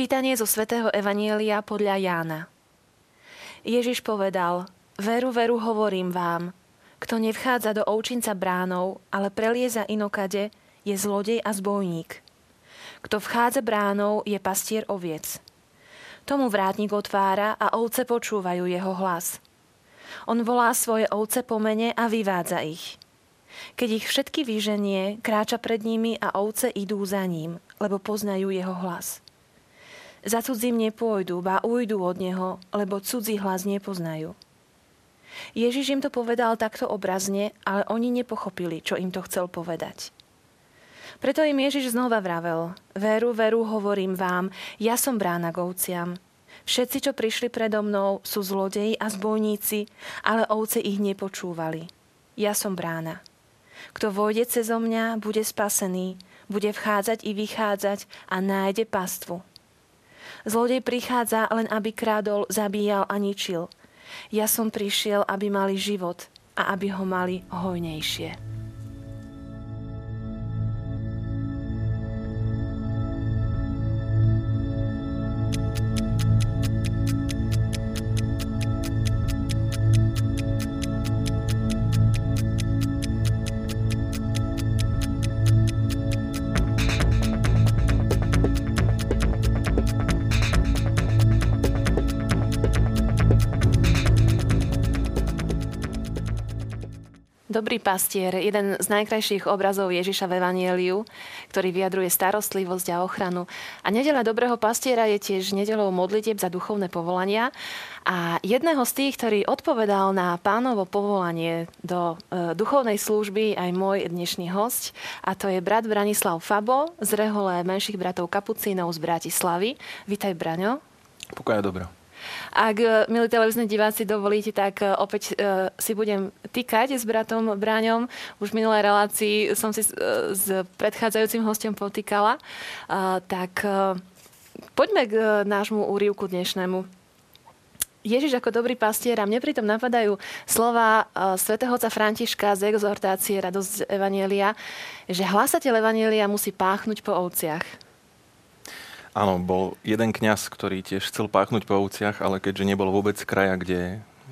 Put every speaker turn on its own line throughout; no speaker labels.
Čítanie zo svätého Evanielia podľa Jána. Ježiš povedal, veru, veru hovorím vám, kto nevchádza do ovčinca bránou, ale prelieza inokade, je zlodej a zbojník. Kto vchádza bránou, je pastier oviec. Tomu vrátnik otvára a ovce počúvajú jeho hlas. On volá svoje ovce po mene a vyvádza ich. Keď ich všetky vyženie, kráča pred nimi a ovce idú za ním, lebo poznajú jeho hlas. Za cudzím nepôjdu, ba ujdu od neho, lebo cudzí hlas nepoznajú. Ježiš im to povedal takto obrazne, ale oni nepochopili, čo im to chcel povedať. Preto im Ježiš znova vravel, veru, veru, hovorím vám, ja som brána k ovciam. Všetci, čo prišli predo mnou, sú zlodeji a zbojníci, ale ovce ich nepočúvali. Ja som brána. Kto vojde cez mňa, bude spasený, bude vchádzať i vychádzať a nájde pastvu. Zlodej prichádza len, aby krádol, zabíjal a ničil. Ja som prišiel, aby mali život a aby ho mali hojnejšie. Pastier, jeden z najkrajších obrazov Ježiša v Evangeliu, ktorý vyjadruje starostlivosť a ochranu. A nedela dobrého pastiera je tiež nedelou modlitieb za duchovné povolania. A jedného z tých, ktorý odpovedal na pánovo povolanie do e, duchovnej služby, aj môj dnešný host, a to je brat Branislav Fabo z rehole menších bratov Kapucínov z Bratislavy. Vítaj, Braňo.
Pokoja dobro.
Ak, e, milí televízni diváci, dovolíte, tak e, opäť e, si budem týkať s bratom Bráňom. Už v minulej relácii som si s predchádzajúcim hostom potýkala. Tak poďme k nášmu úrivku dnešnému. Ježiš ako dobrý pastier a mne pritom napadajú slova svätého otca Františka z exhortácie Radosť Evanielia, že hlasateľ Evanielia musí páchnuť po ovciach.
Áno, bol jeden kňaz, ktorý tiež chcel páchnuť po ovciach, ale keďže nebol vôbec kraja, kde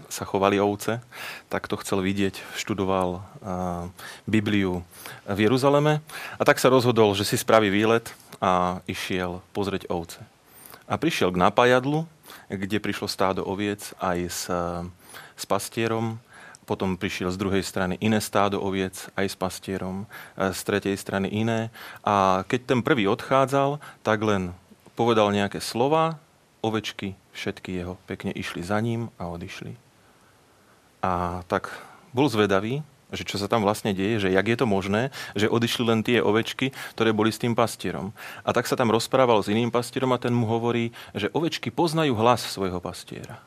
sa chovali ovce, tak to chcel vidieť, študoval Bibliu v Jeruzaleme a tak sa rozhodol, že si spraví výlet a išiel pozrieť ovce. A prišiel k napájadlu, kde prišlo stádo oviec aj s, s pastierom potom prišiel z druhej strany iné stádo oviec aj s pastierom, z tretej strany iné. A keď ten prvý odchádzal, tak len povedal nejaké slova, ovečky všetky jeho pekne išli za ním a odišli. A tak bol zvedavý, že čo sa tam vlastne deje, že jak je to možné, že odišli len tie ovečky, ktoré boli s tým pastierom. A tak sa tam rozprával s iným pastierom a ten mu hovorí, že ovečky poznajú hlas svojho pastiera.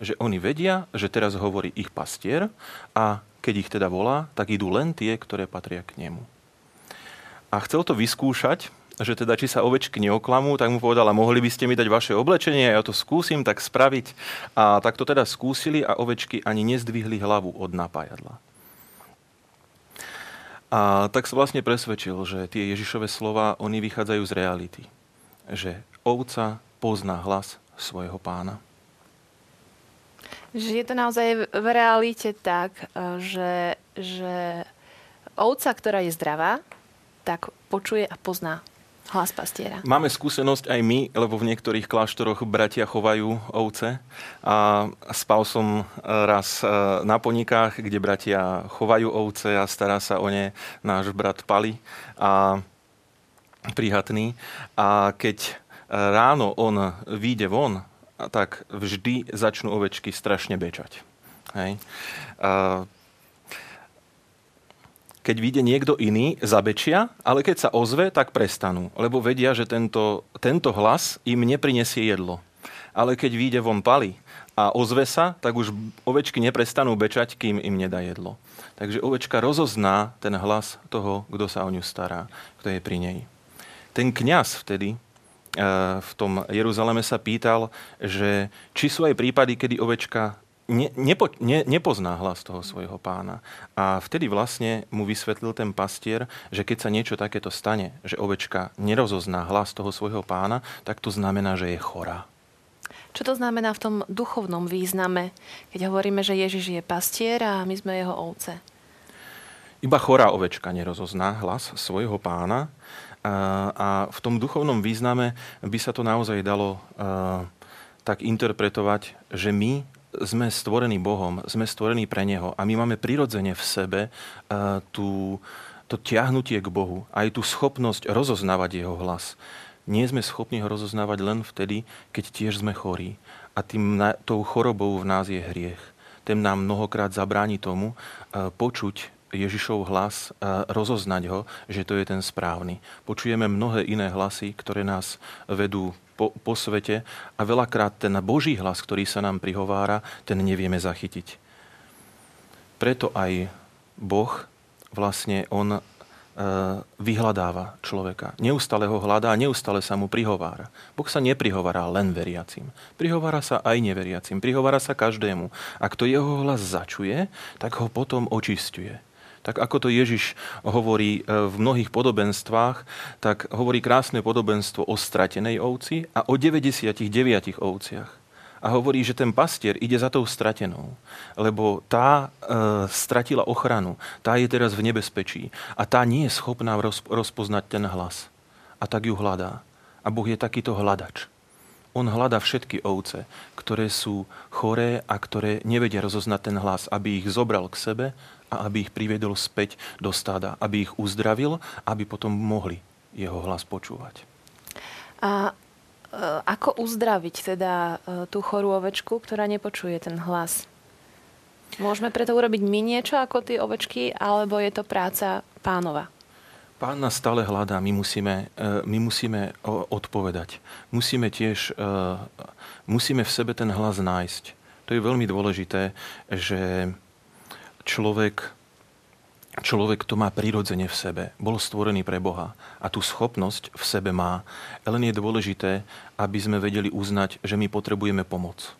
Že oni vedia, že teraz hovorí ich pastier a keď ich teda volá, tak idú len tie, ktoré patria k nemu. A chcel to vyskúšať, že teda či sa ovečky neoklamú, tak mu povedala, mohli by ste mi dať vaše oblečenie, ja to skúsim tak spraviť. A tak to teda skúsili a ovečky ani nezdvihli hlavu od napájadla. A tak sa vlastne presvedčil, že tie Ježišové slova, oni vychádzajú z reality. Že ovca pozná hlas svojho pána.
Že je to naozaj v realite tak, že, že ovca, ktorá je zdravá, tak počuje a pozná hlas pastiera.
Máme skúsenosť aj my, lebo v niektorých kláštoroch bratia chovajú ovce. A spal som e, raz e, na ponikách, kde bratia chovajú ovce a stará sa o ne náš brat Pali a prihatný. A keď e, ráno on vyjde von, tak vždy začnú ovečky strašne bečať. Hej. A keď vyjde niekto iný, zabečia, ale keď sa ozve, tak prestanú, lebo vedia, že tento, tento hlas im neprinesie jedlo. Ale keď vyjde von pali a ozve sa, tak už ovečky neprestanú bečať, kým im nedá jedlo. Takže ovečka rozozná ten hlas toho, kto sa o ňu stará, kto je pri nej. Ten kňaz vtedy eh, v tom Jeruzaleme sa pýtal, že či sú aj prípady, kedy ovečka ne, nepo, ne, nepozná hlas toho svojho pána. A vtedy vlastne mu vysvetlil ten pastier, že keď sa niečo takéto stane, že ovečka nerozozná hlas toho svojho pána, tak to znamená, že je chorá.
Čo to znamená v tom duchovnom význame, keď hovoríme, že Ježiš je pastier a my sme jeho ovce?
Iba chorá ovečka nerozozná hlas svojho pána a, v tom duchovnom význame by sa to naozaj dalo tak interpretovať, že my sme stvorení Bohom, sme stvorení pre Neho a my máme prirodzene v sebe uh, tú, to ťahnutie k Bohu, aj tú schopnosť rozoznávať Jeho hlas. Nie sme schopní ho rozoznávať len vtedy, keď tiež sme chorí. A tým, tou chorobou v nás je hriech. Ten nám mnohokrát zabráni tomu uh, počuť Ježišov hlas, uh, rozoznať ho, že to je ten správny. Počujeme mnohé iné hlasy, ktoré nás vedú po, po svete a veľakrát ten Boží hlas, ktorý sa nám prihovára, ten nevieme zachytiť. Preto aj Boh vlastne on e, vyhľadáva človeka. Neustále ho hľadá a neustále sa mu prihovára. Boh sa neprihovára len veriacim. Prihovára sa aj neveriacim. Prihovára sa každému. Ak to jeho hlas začuje, tak ho potom očistuje tak ako to Ježiš hovorí e, v mnohých podobenstvách, tak hovorí krásne podobenstvo o stratenej ovci a o 99 ovciach. A hovorí, že ten pastier ide za tou stratenou, lebo tá e, stratila ochranu, tá je teraz v nebezpečí a tá nie je schopná roz, rozpoznať ten hlas. A tak ju hľadá. A Boh je takýto hľadač. On hľadá všetky ovce, ktoré sú choré a ktoré nevedia rozoznať ten hlas, aby ich zobral k sebe a aby ich priviedol späť do stáda, aby ich uzdravil, aby potom mohli jeho hlas počúvať.
A e, ako uzdraviť teda e, tú chorú ovečku, ktorá nepočuje ten hlas? Môžeme preto urobiť my niečo ako tie ovečky, alebo je to práca pánova?
Pán nás stále hľadá, my musíme, e, my musíme odpovedať. Musíme tiež, musíme v sebe ten hlas nájsť. To je veľmi dôležité, že človek, človek to má prirodzene v sebe. Bol stvorený pre Boha a tú schopnosť v sebe má. Len je dôležité, aby sme vedeli uznať, že my potrebujeme pomoc.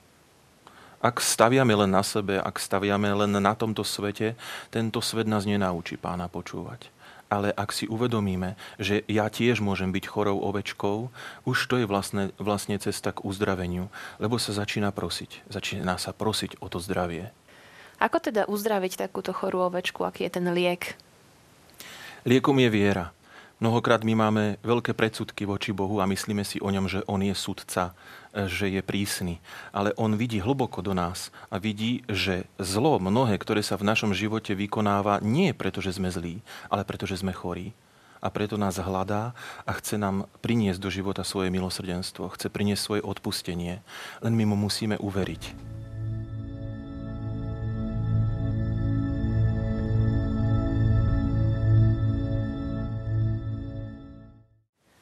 Ak staviame len na sebe, ak staviame len na tomto svete, tento svet nás nenaučí pána počúvať. Ale ak si uvedomíme, že ja tiež môžem byť chorou ovečkou, už to je vlastne, vlastne cesta k uzdraveniu, lebo sa začína prosiť. Začína sa prosiť o to zdravie.
Ako teda uzdraviť takúto chorú ovečku? Aký je ten liek?
Liekom je viera. Mnohokrát my máme veľké predsudky voči Bohu a myslíme si o ňom, že on je sudca, že je prísny. Ale on vidí hlboko do nás a vidí, že zlo mnohé, ktoré sa v našom živote vykonáva, nie je preto, že sme zlí, ale preto, že sme chorí. A preto nás hľadá a chce nám priniesť do života svoje milosrdenstvo, chce priniesť svoje odpustenie. Len my mu musíme uveriť.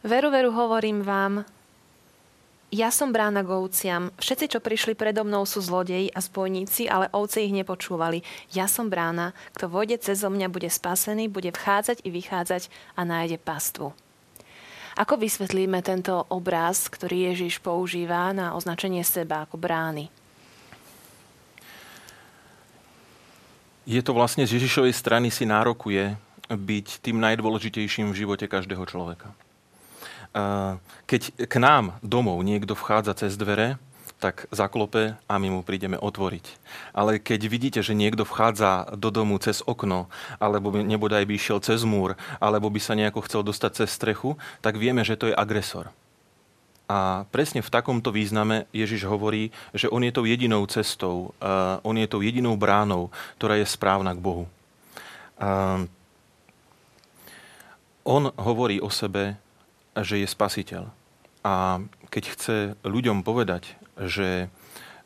Veru, veru, hovorím vám, ja som brána k ovciam. Všetci, čo prišli predo mnou, sú zlodeji a spojníci, ale ovce ich nepočúvali. Ja som brána. Kto vojde cez mňa, bude spasený, bude vchádzať i vychádzať a nájde pastvu. Ako vysvetlíme tento obraz, ktorý Ježiš používa na označenie seba ako brány?
Je to vlastne z Ježišovej strany si nárokuje byť tým najdôležitejším v živote každého človeka keď k nám domov niekto vchádza cez dvere, tak zaklope a my mu prídeme otvoriť. Ale keď vidíte, že niekto vchádza do domu cez okno, alebo nebodaj by išiel cez múr, alebo by sa nejako chcel dostať cez strechu, tak vieme, že to je agresor. A presne v takomto význame Ježiš hovorí, že on je tou jedinou cestou, on je tou jedinou bránou, ktorá je správna k Bohu. On hovorí o sebe, že je spasiteľ. A keď chce ľuďom povedať, že,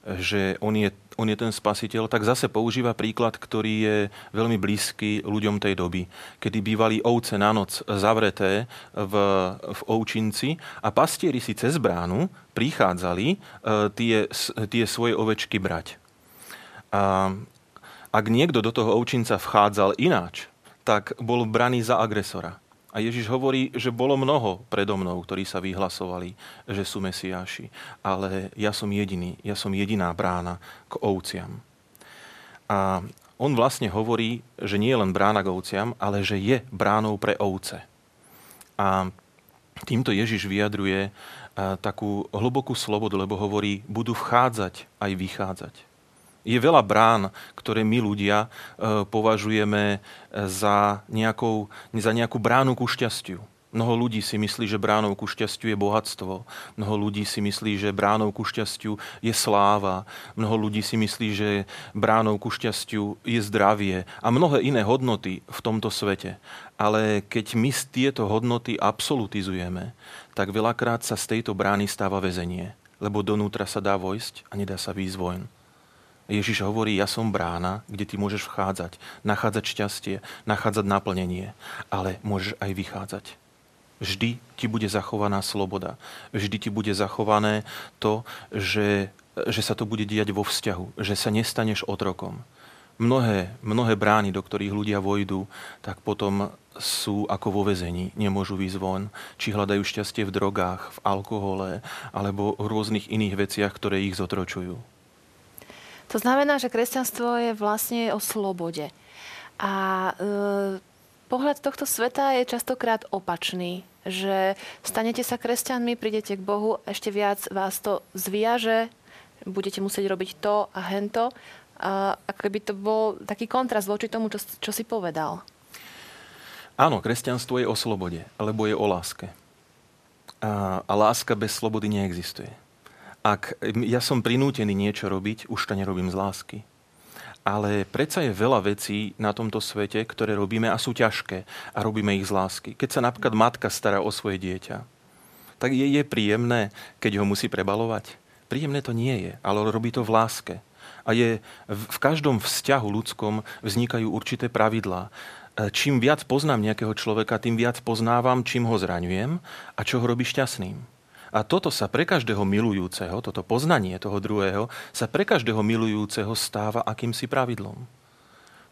že on, je, on je ten spasiteľ, tak zase používa príklad, ktorý je veľmi blízky ľuďom tej doby, kedy bývali ovce na noc zavreté v, v ovčinci a pastieri si cez bránu prichádzali e, tie, tie svoje ovečky brať. A ak niekto do toho ovčinca vchádzal ináč, tak bol braný za agresora. A Ježiš hovorí, že bolo mnoho predo mnou, ktorí sa vyhlasovali, že sú Mesiáši. Ale ja som jediný, ja som jediná brána k ovciam. A on vlastne hovorí, že nie je len brána k ovciam, ale že je bránou pre ovce. A týmto Ježiš vyjadruje takú hlbokú slobodu, lebo hovorí, budú vchádzať aj vychádzať. Je veľa brán, ktoré my ľudia e, považujeme za, nejakou, za nejakú bránu ku šťastiu. Mnoho ľudí si myslí, že bránou ku šťastiu je bohatstvo. Mnoho ľudí si myslí, že bránou ku šťastiu je sláva. Mnoho ľudí si myslí, že bránou ku šťastiu je zdravie a mnohé iné hodnoty v tomto svete. Ale keď my tieto hodnoty absolutizujeme, tak veľakrát sa z tejto brány stáva väzenie. Lebo donútra sa dá vojsť a nedá sa výjsť. Ježiš hovorí, ja som brána, kde ty môžeš vchádzať, nachádzať šťastie, nachádzať naplnenie, ale môžeš aj vychádzať vždy ti bude zachovaná sloboda. Vždy ti bude zachované to, že, že sa to bude diať vo vzťahu, že sa nestaneš otrokom. Mnohé, mnohé brány, do ktorých ľudia vojdu, tak potom sú ako vo vezení, nemôžu výjsť von, či hľadajú šťastie v drogách, v alkohole alebo v rôznych iných veciach, ktoré ich zotročujú.
To znamená, že kresťanstvo je vlastne o slobode. A e, pohľad tohto sveta je častokrát opačný že stanete sa kresťanmi, prídete k Bohu, ešte viac vás to zviaže, budete musieť robiť to a hento. A ako keby to bol taký kontrast voči tomu, čo, čo si povedal.
Áno, kresťanstvo je o slobode, alebo je o láske. A, a láska bez slobody neexistuje. Ak ja som prinútený niečo robiť, už to nerobím z lásky ale predsa je veľa vecí na tomto svete, ktoré robíme a sú ťažké a robíme ich z lásky. Keď sa napríklad matka stará o svoje dieťa, tak je, je príjemné, keď ho musí prebalovať. Príjemné to nie je, ale robí to v láske. A je v každom vzťahu ľudskom vznikajú určité pravidlá. E, čím viac poznám nejakého človeka, tým viac poznávam, čím ho zraňujem a čo ho robí šťastným. A toto sa pre každého milujúceho, toto poznanie toho druhého, sa pre každého milujúceho stáva akýmsi pravidlom.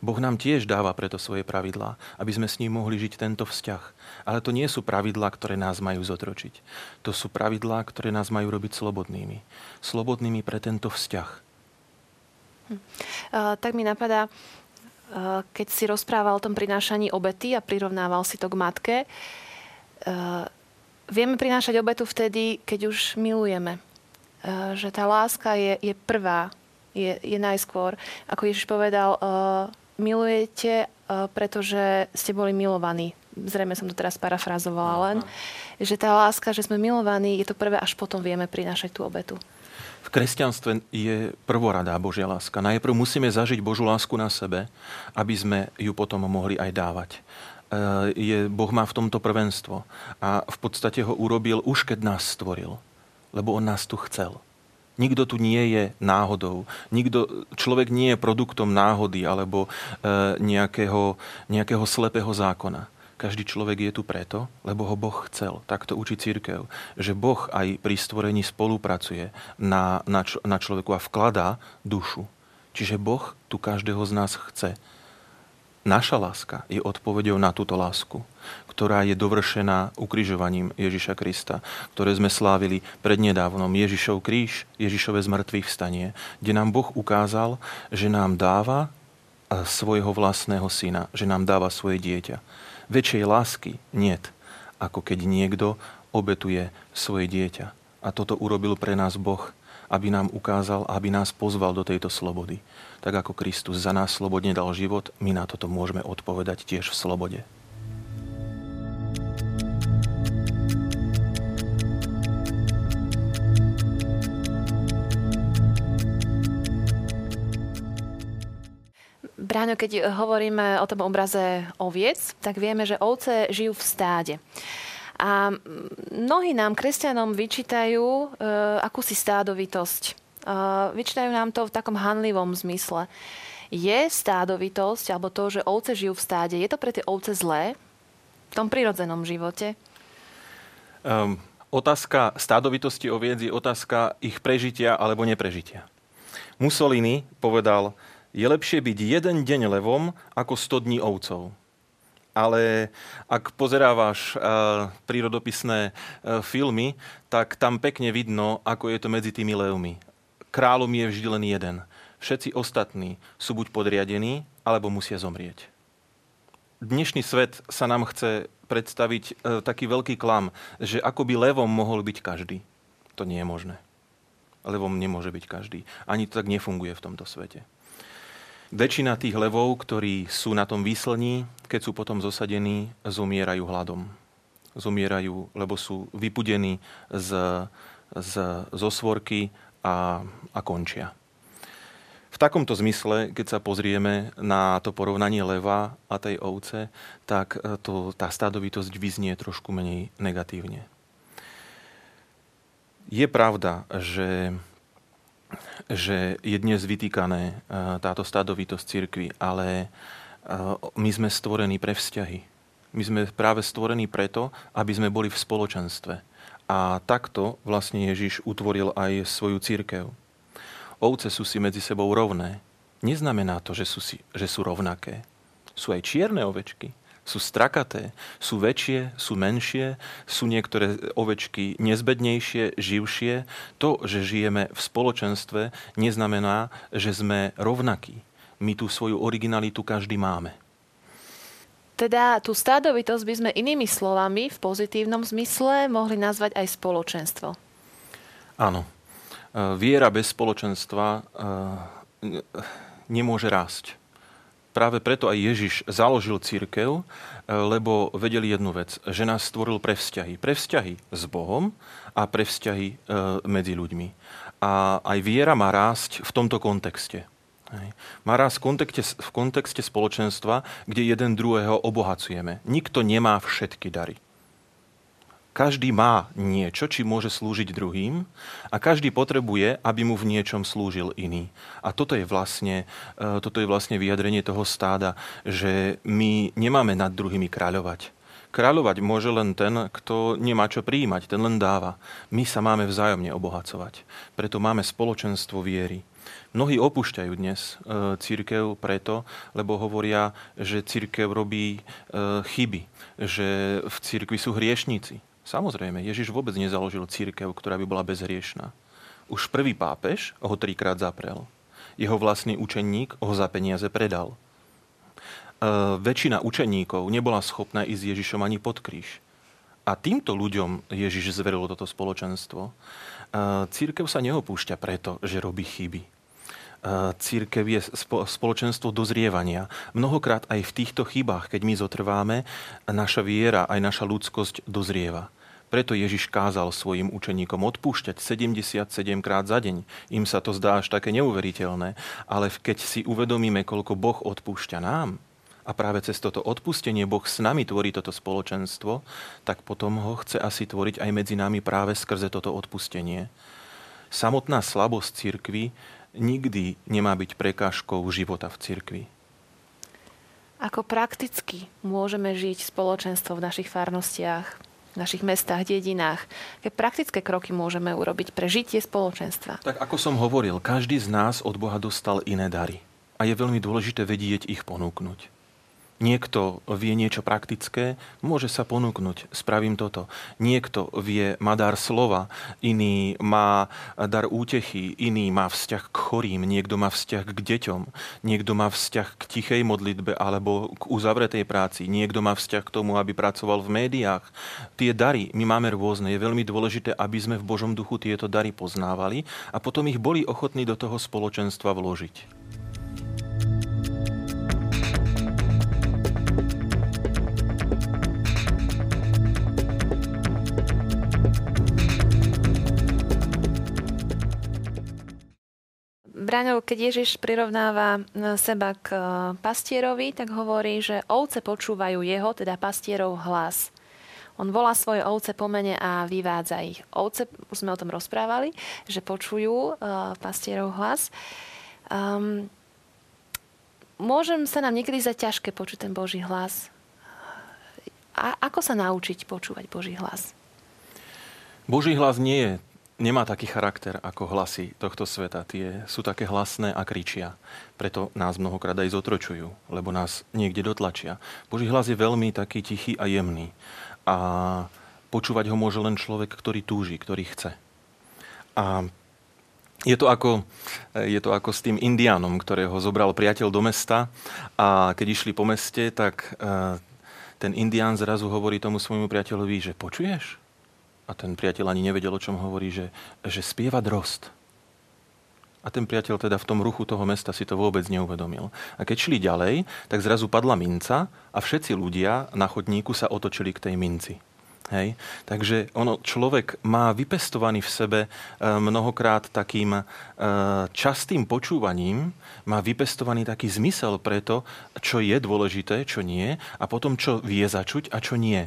Boh nám tiež dáva preto svoje pravidlá, aby sme s ním mohli žiť tento vzťah. Ale to nie sú pravidlá, ktoré nás majú zotročiť. To sú pravidlá, ktoré nás majú robiť slobodnými. Slobodnými pre tento vzťah.
Hm. Uh, tak mi napadá, uh, keď si rozprával o tom prinášaní obety a prirovnával si to k matke, uh, Vieme prinášať obetu vtedy, keď už milujeme. E, že tá láska je, je prvá, je, je najskôr. Ako Ježiš povedal, e, milujete, e, pretože ste boli milovaní. Zrejme som to teraz parafrazovala len. Že tá láska, že sme milovaní, je to prvé, až potom vieme prinášať tú obetu.
V kresťanstve je prvoradá Božia láska. Najprv musíme zažiť Božú lásku na sebe, aby sme ju potom mohli aj dávať. Eh, je, Boh má v tomto prvenstvo. A v podstate ho urobil už keď nás stvoril. Lebo on nás tu chcel. Nikto tu nie je náhodou. Nikto, človek nie je produktom náhody alebo e, nejakého, nejakého slepého zákona. Každý človek je tu preto, lebo ho Boh chcel. Tak to učí církev. Že Boh aj pri stvorení spolupracuje na, na, na človeku a vkladá dušu. Čiže Boh tu každého z nás chce. Naša láska je odpovedou na túto lásku, ktorá je dovršená ukrižovaním Ježiša Krista, ktoré sme slávili prednedávnom Ježišov kríž, Ježišové zmrtvých vstanie, kde nám Boh ukázal, že nám dáva svojho vlastného syna, že nám dáva svoje dieťa. Väčšej lásky niet, ako keď niekto obetuje svoje dieťa. A toto urobil pre nás Boh, aby nám ukázal, aby nás pozval do tejto slobody tak ako Kristus za nás slobodne dal život, my na toto môžeme odpovedať tiež v slobode.
Bráňo, keď hovoríme o tom obraze oviec, tak vieme, že ovce žijú v stáde. A mnohí nám, kresťanom, vyčítajú e, akúsi stádovitosť. Vyčítajú nám to v takom hanlivom zmysle. Je stádovitosť, alebo to, že ovce žijú v stáde, je to pre tie ovce zlé v tom prirodzenom živote?
Um, otázka stádovitosti oviec je otázka ich prežitia alebo neprežitia. Mussolini povedal, je lepšie byť jeden deň levom ako 100 dní ovcov. Ale ak pozerávaš uh, prírodopisné uh, filmy, tak tam pekne vidno, ako je to medzi tými levmi kráľom je vždy len jeden. Všetci ostatní sú buď podriadení, alebo musia zomrieť. Dnešný svet sa nám chce predstaviť e, taký veľký klam, že ako by levom mohol byť každý. To nie je možné. Levom nemôže byť každý. Ani to tak nefunguje v tomto svete. Väčšina tých levov, ktorí sú na tom výslní, keď sú potom zosadení, zomierajú hladom. Zomierajú, lebo sú vypudení z, z, zo svorky a, a končia. V takomto zmysle, keď sa pozrieme na to porovnanie leva a tej ovce, tak e, to, tá stádovitosť vyznie trošku menej negatívne. Je pravda, že, že je dnes vytýkané e, táto stádovitosť cirkvi, ale e, my sme stvorení pre vzťahy. My sme práve stvorení preto, aby sme boli v spoločenstve. A takto vlastne Ježiš utvoril aj svoju církev ovce sú si medzi sebou rovné, neznamená to, že sú, si, že sú rovnaké. Sú aj čierne ovečky, sú strakaté, sú väčšie, sú menšie, sú niektoré ovečky nezbednejšie, živšie. To, že žijeme v spoločenstve, neznamená, že sme rovnakí. My tú svoju originalitu každý máme.
Teda tú stádovitosť by sme inými slovami v pozitívnom zmysle mohli nazvať aj spoločenstvo.
Áno, Eh, viera bez spoločenstva eh, nemôže rásť. Práve preto aj Ježiš založil církev, eh, lebo vedeli jednu vec, že nás stvoril pre vzťahy. Pre vzťahy s Bohom a pre vzťahy medzi ľuďmi. A aj viera má rásť v tomto kontexte. Má rásť v kontexte, v kontexte spoločenstva, kde jeden druhého obohacujeme. Nikto nemá všetky dary. Každý má niečo, či môže slúžiť druhým a každý potrebuje, aby mu v niečom slúžil iný. A toto je vlastne, e, toto je vlastne vyjadrenie toho stáda, že my nemáme nad druhými kráľovať. Kráľovať môže len ten, kto nemá čo prijímať, ten len dáva. My sa máme vzájomne obohacovať. Preto máme spoločenstvo viery. Mnohí opúšťajú dnes e, církev preto, lebo hovoria, že církev robí e, chyby, že v církvi sú hriešníci. Samozrejme, Ježiš vôbec nezaložil církev, ktorá by bola bezhriešná. Už prvý pápež ho trikrát zaprel. Jeho vlastný učeník ho za peniaze predal. E, väčšina učeníkov nebola schopná ísť Ježišom ani pod kríž. A týmto ľuďom Ježiš zveril toto spoločenstvo. E, církev sa neopúšťa preto, že robí chyby. E, církev je spoločenstvo dozrievania. Mnohokrát aj v týchto chybách, keď my zotrváme, naša viera, aj naša ľudskosť dozrieva. Preto Ježiš kázal svojim učeníkom odpúšťať 77 krát za deň. Im sa to zdá až také neuveriteľné, ale keď si uvedomíme, koľko Boh odpúšťa nám, a práve cez toto odpustenie Boh s nami tvorí toto spoločenstvo, tak potom ho chce asi tvoriť aj medzi nami práve skrze toto odpustenie. Samotná slabosť cirkvy nikdy nemá byť prekážkou života v cirkvi.
Ako prakticky môžeme žiť spoločenstvo v našich farnostiach, našich mestách, dedinách. Aké praktické kroky môžeme urobiť pre žitie spoločenstva?
Tak ako som hovoril, každý z nás od Boha dostal iné dary. A je veľmi dôležité vedieť ich ponúknuť niekto vie niečo praktické, môže sa ponúknuť, spravím toto. Niekto vie, má dar slova, iný má dar útechy, iný má vzťah k chorým, niekto má vzťah k deťom, niekto má vzťah k tichej modlitbe alebo k uzavretej práci, niekto má vzťah k tomu, aby pracoval v médiách. Tie dary my máme rôzne. Je veľmi dôležité, aby sme v Božom duchu tieto dary poznávali a potom ich boli ochotní do toho spoločenstva vložiť.
Braňo, keď Ježiš prirovnáva e, seba k e, pastierovi, tak hovorí, že ovce počúvajú jeho, teda pastierov hlas. On volá svoje ovce po mene a vyvádza ich. Ovce, už sme o tom rozprávali, že počujú uh, pastierov hlas. Um, môžem sa nám niekedy za ťažké počuť ten Boží hlas? A ako sa naučiť počúvať Boží hlas?
Boží hlas nie je nemá taký charakter ako hlasy tohto sveta. Tie sú také hlasné a kričia. Preto nás mnohokrát aj zotročujú, lebo nás niekde dotlačia. Boží hlas je veľmi taký tichý a jemný. A počúvať ho môže len človek, ktorý túži, ktorý chce. A Je to, ako, je to ako s tým indiánom, ktorého zobral priateľ do mesta a keď išli po meste, tak e, ten indián zrazu hovorí tomu svojmu priateľovi, že počuješ? A ten priateľ ani nevedel, o čom hovorí, že, že spieva drost. A ten priateľ teda v tom ruchu toho mesta si to vôbec neuvedomil. A keď šli ďalej, tak zrazu padla minca a všetci ľudia na chodníku sa otočili k tej minci. Hej? Takže ono, človek má vypestovaný v sebe e, mnohokrát takým e, častým počúvaním, má vypestovaný taký zmysel pre to, čo je dôležité, čo nie, a potom čo vie začuť a čo nie.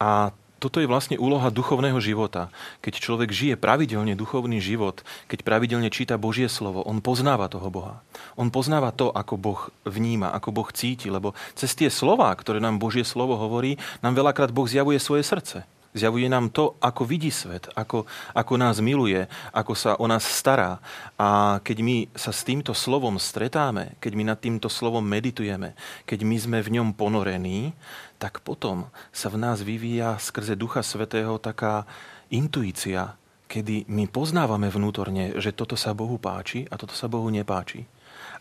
A toto je vlastne úloha duchovného života. Keď človek žije pravidelne duchovný život, keď pravidelne číta Božie slovo, on poznáva toho Boha. On poznáva to, ako Boh vníma, ako Boh cíti, lebo cez tie slova, ktoré nám Božie slovo hovorí, nám veľakrát Boh zjavuje svoje srdce. Zjavuje nám to, ako vidí svet, ako, ako nás miluje, ako sa o nás stará. A keď my sa s týmto slovom stretáme, keď my nad týmto slovom meditujeme, keď my sme v ňom ponorení, tak potom sa v nás vyvíja skrze Ducha Svetého taká intuícia, kedy my poznávame vnútorne, že toto sa Bohu páči a toto sa Bohu nepáči.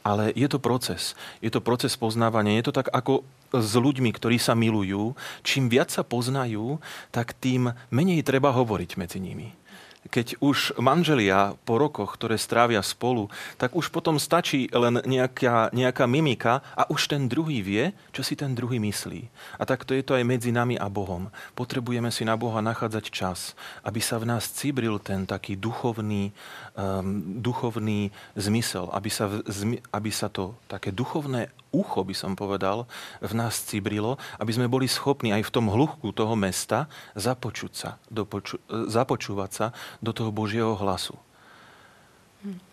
Ale je to proces. Je to proces poznávania. Je to tak ako s ľuďmi, ktorí sa milujú. Čím viac sa poznajú, tak tým menej treba hovoriť medzi nimi keď už manželia po rokoch, ktoré strávia spolu, tak už potom stačí len nejaká, nejaká mimika a už ten druhý vie, čo si ten druhý myslí. A takto je to aj medzi nami a Bohom. Potrebujeme si na Boha nachádzať čas, aby sa v nás cibril ten taký duchovný, um, duchovný zmysel, aby sa, v, aby sa to také duchovné ucho, by som povedal, v nás cibrilo, aby sme boli schopní aj v tom hluchku toho mesta započuť sa, dopoču, započúvať sa do toho Božieho hlasu. Hm.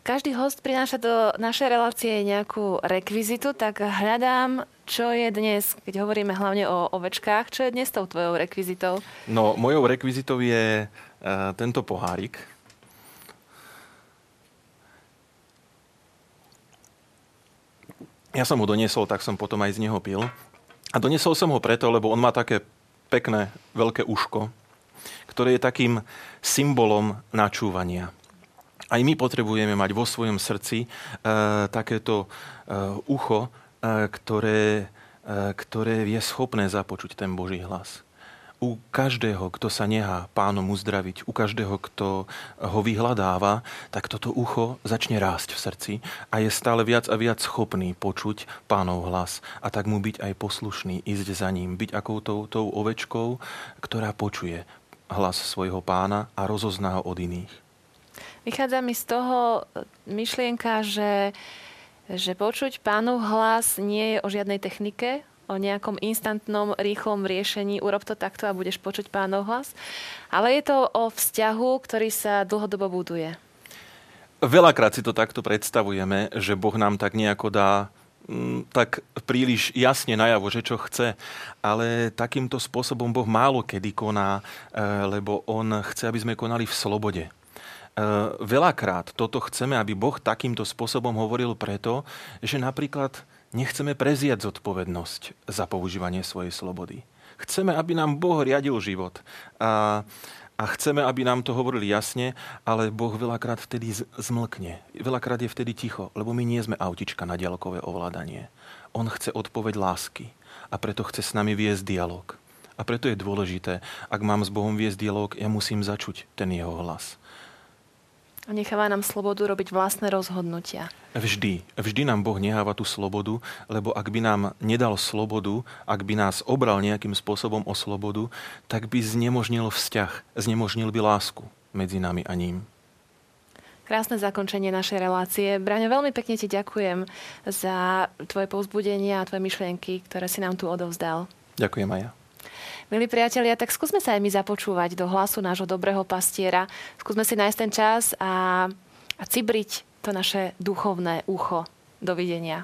Každý host prináša do našej relácie nejakú rekvizitu, tak hľadám, čo je dnes, keď hovoríme hlavne o ovečkách, čo je dnes tou tvojou rekvizitou?
No, mojou rekvizitou je uh, tento pohárik, Ja som ho doniesol, tak som potom aj z neho pil. A doniesol som ho preto, lebo on má také pekné, veľké uško, ktoré je takým symbolom načúvania. Aj my potrebujeme mať vo svojom srdci e, takéto e, ucho, e, ktoré, e, ktoré je schopné započuť ten Boží hlas u každého, kto sa nehá pánom uzdraviť, u každého, kto ho vyhľadáva, tak toto ucho začne rásť v srdci a je stále viac a viac schopný počuť pánov hlas a tak mu byť aj poslušný, ísť za ním, byť akou tou, tou ovečkou, ktorá počuje hlas svojho pána a rozozná ho od iných.
Vychádza mi z toho myšlienka, že, že počuť pánov hlas nie je o žiadnej technike, o nejakom instantnom, rýchlom riešení, urob to takto a budeš počuť pánov hlas. Ale je to o vzťahu, ktorý sa dlhodobo buduje.
Veľakrát si to takto predstavujeme, že Boh nám tak nejako dá mm, tak príliš jasne najavo, že čo chce. Ale takýmto spôsobom Boh málo kedy koná, e, lebo On chce, aby sme konali v slobode. E, veľakrát toto chceme, aby Boh takýmto spôsobom hovoril preto, že napríklad nechceme preziať zodpovednosť za používanie svojej slobody. Chceme, aby nám Boh riadil život. A, a chceme, aby nám to hovorili jasne, ale Boh veľakrát vtedy zmlkne. Veľakrát je vtedy ticho, lebo my nie sme autička na diaľkové ovládanie. On chce odpoveď lásky a preto chce s nami viesť dialog. A preto je dôležité, ak mám s Bohom viesť dialog, ja musím začuť ten jeho hlas.
A necháva nám slobodu robiť vlastné rozhodnutia.
Vždy. Vždy nám Boh neháva tú slobodu, lebo ak by nám nedal slobodu, ak by nás obral nejakým spôsobom o slobodu, tak by znemožnil vzťah, znemožnil by lásku medzi nami a ním.
Krásne zakončenie našej relácie. Braňo, veľmi pekne ti ďakujem za tvoje povzbudenie a tvoje myšlienky, ktoré si nám tu odovzdal.
Ďakujem aj ja.
Milí priatelia, tak skúsme sa aj my započúvať do hlasu nášho dobrého pastiera. Skúsme si nájsť ten čas a, a cibriť to naše duchovné ucho. Dovidenia.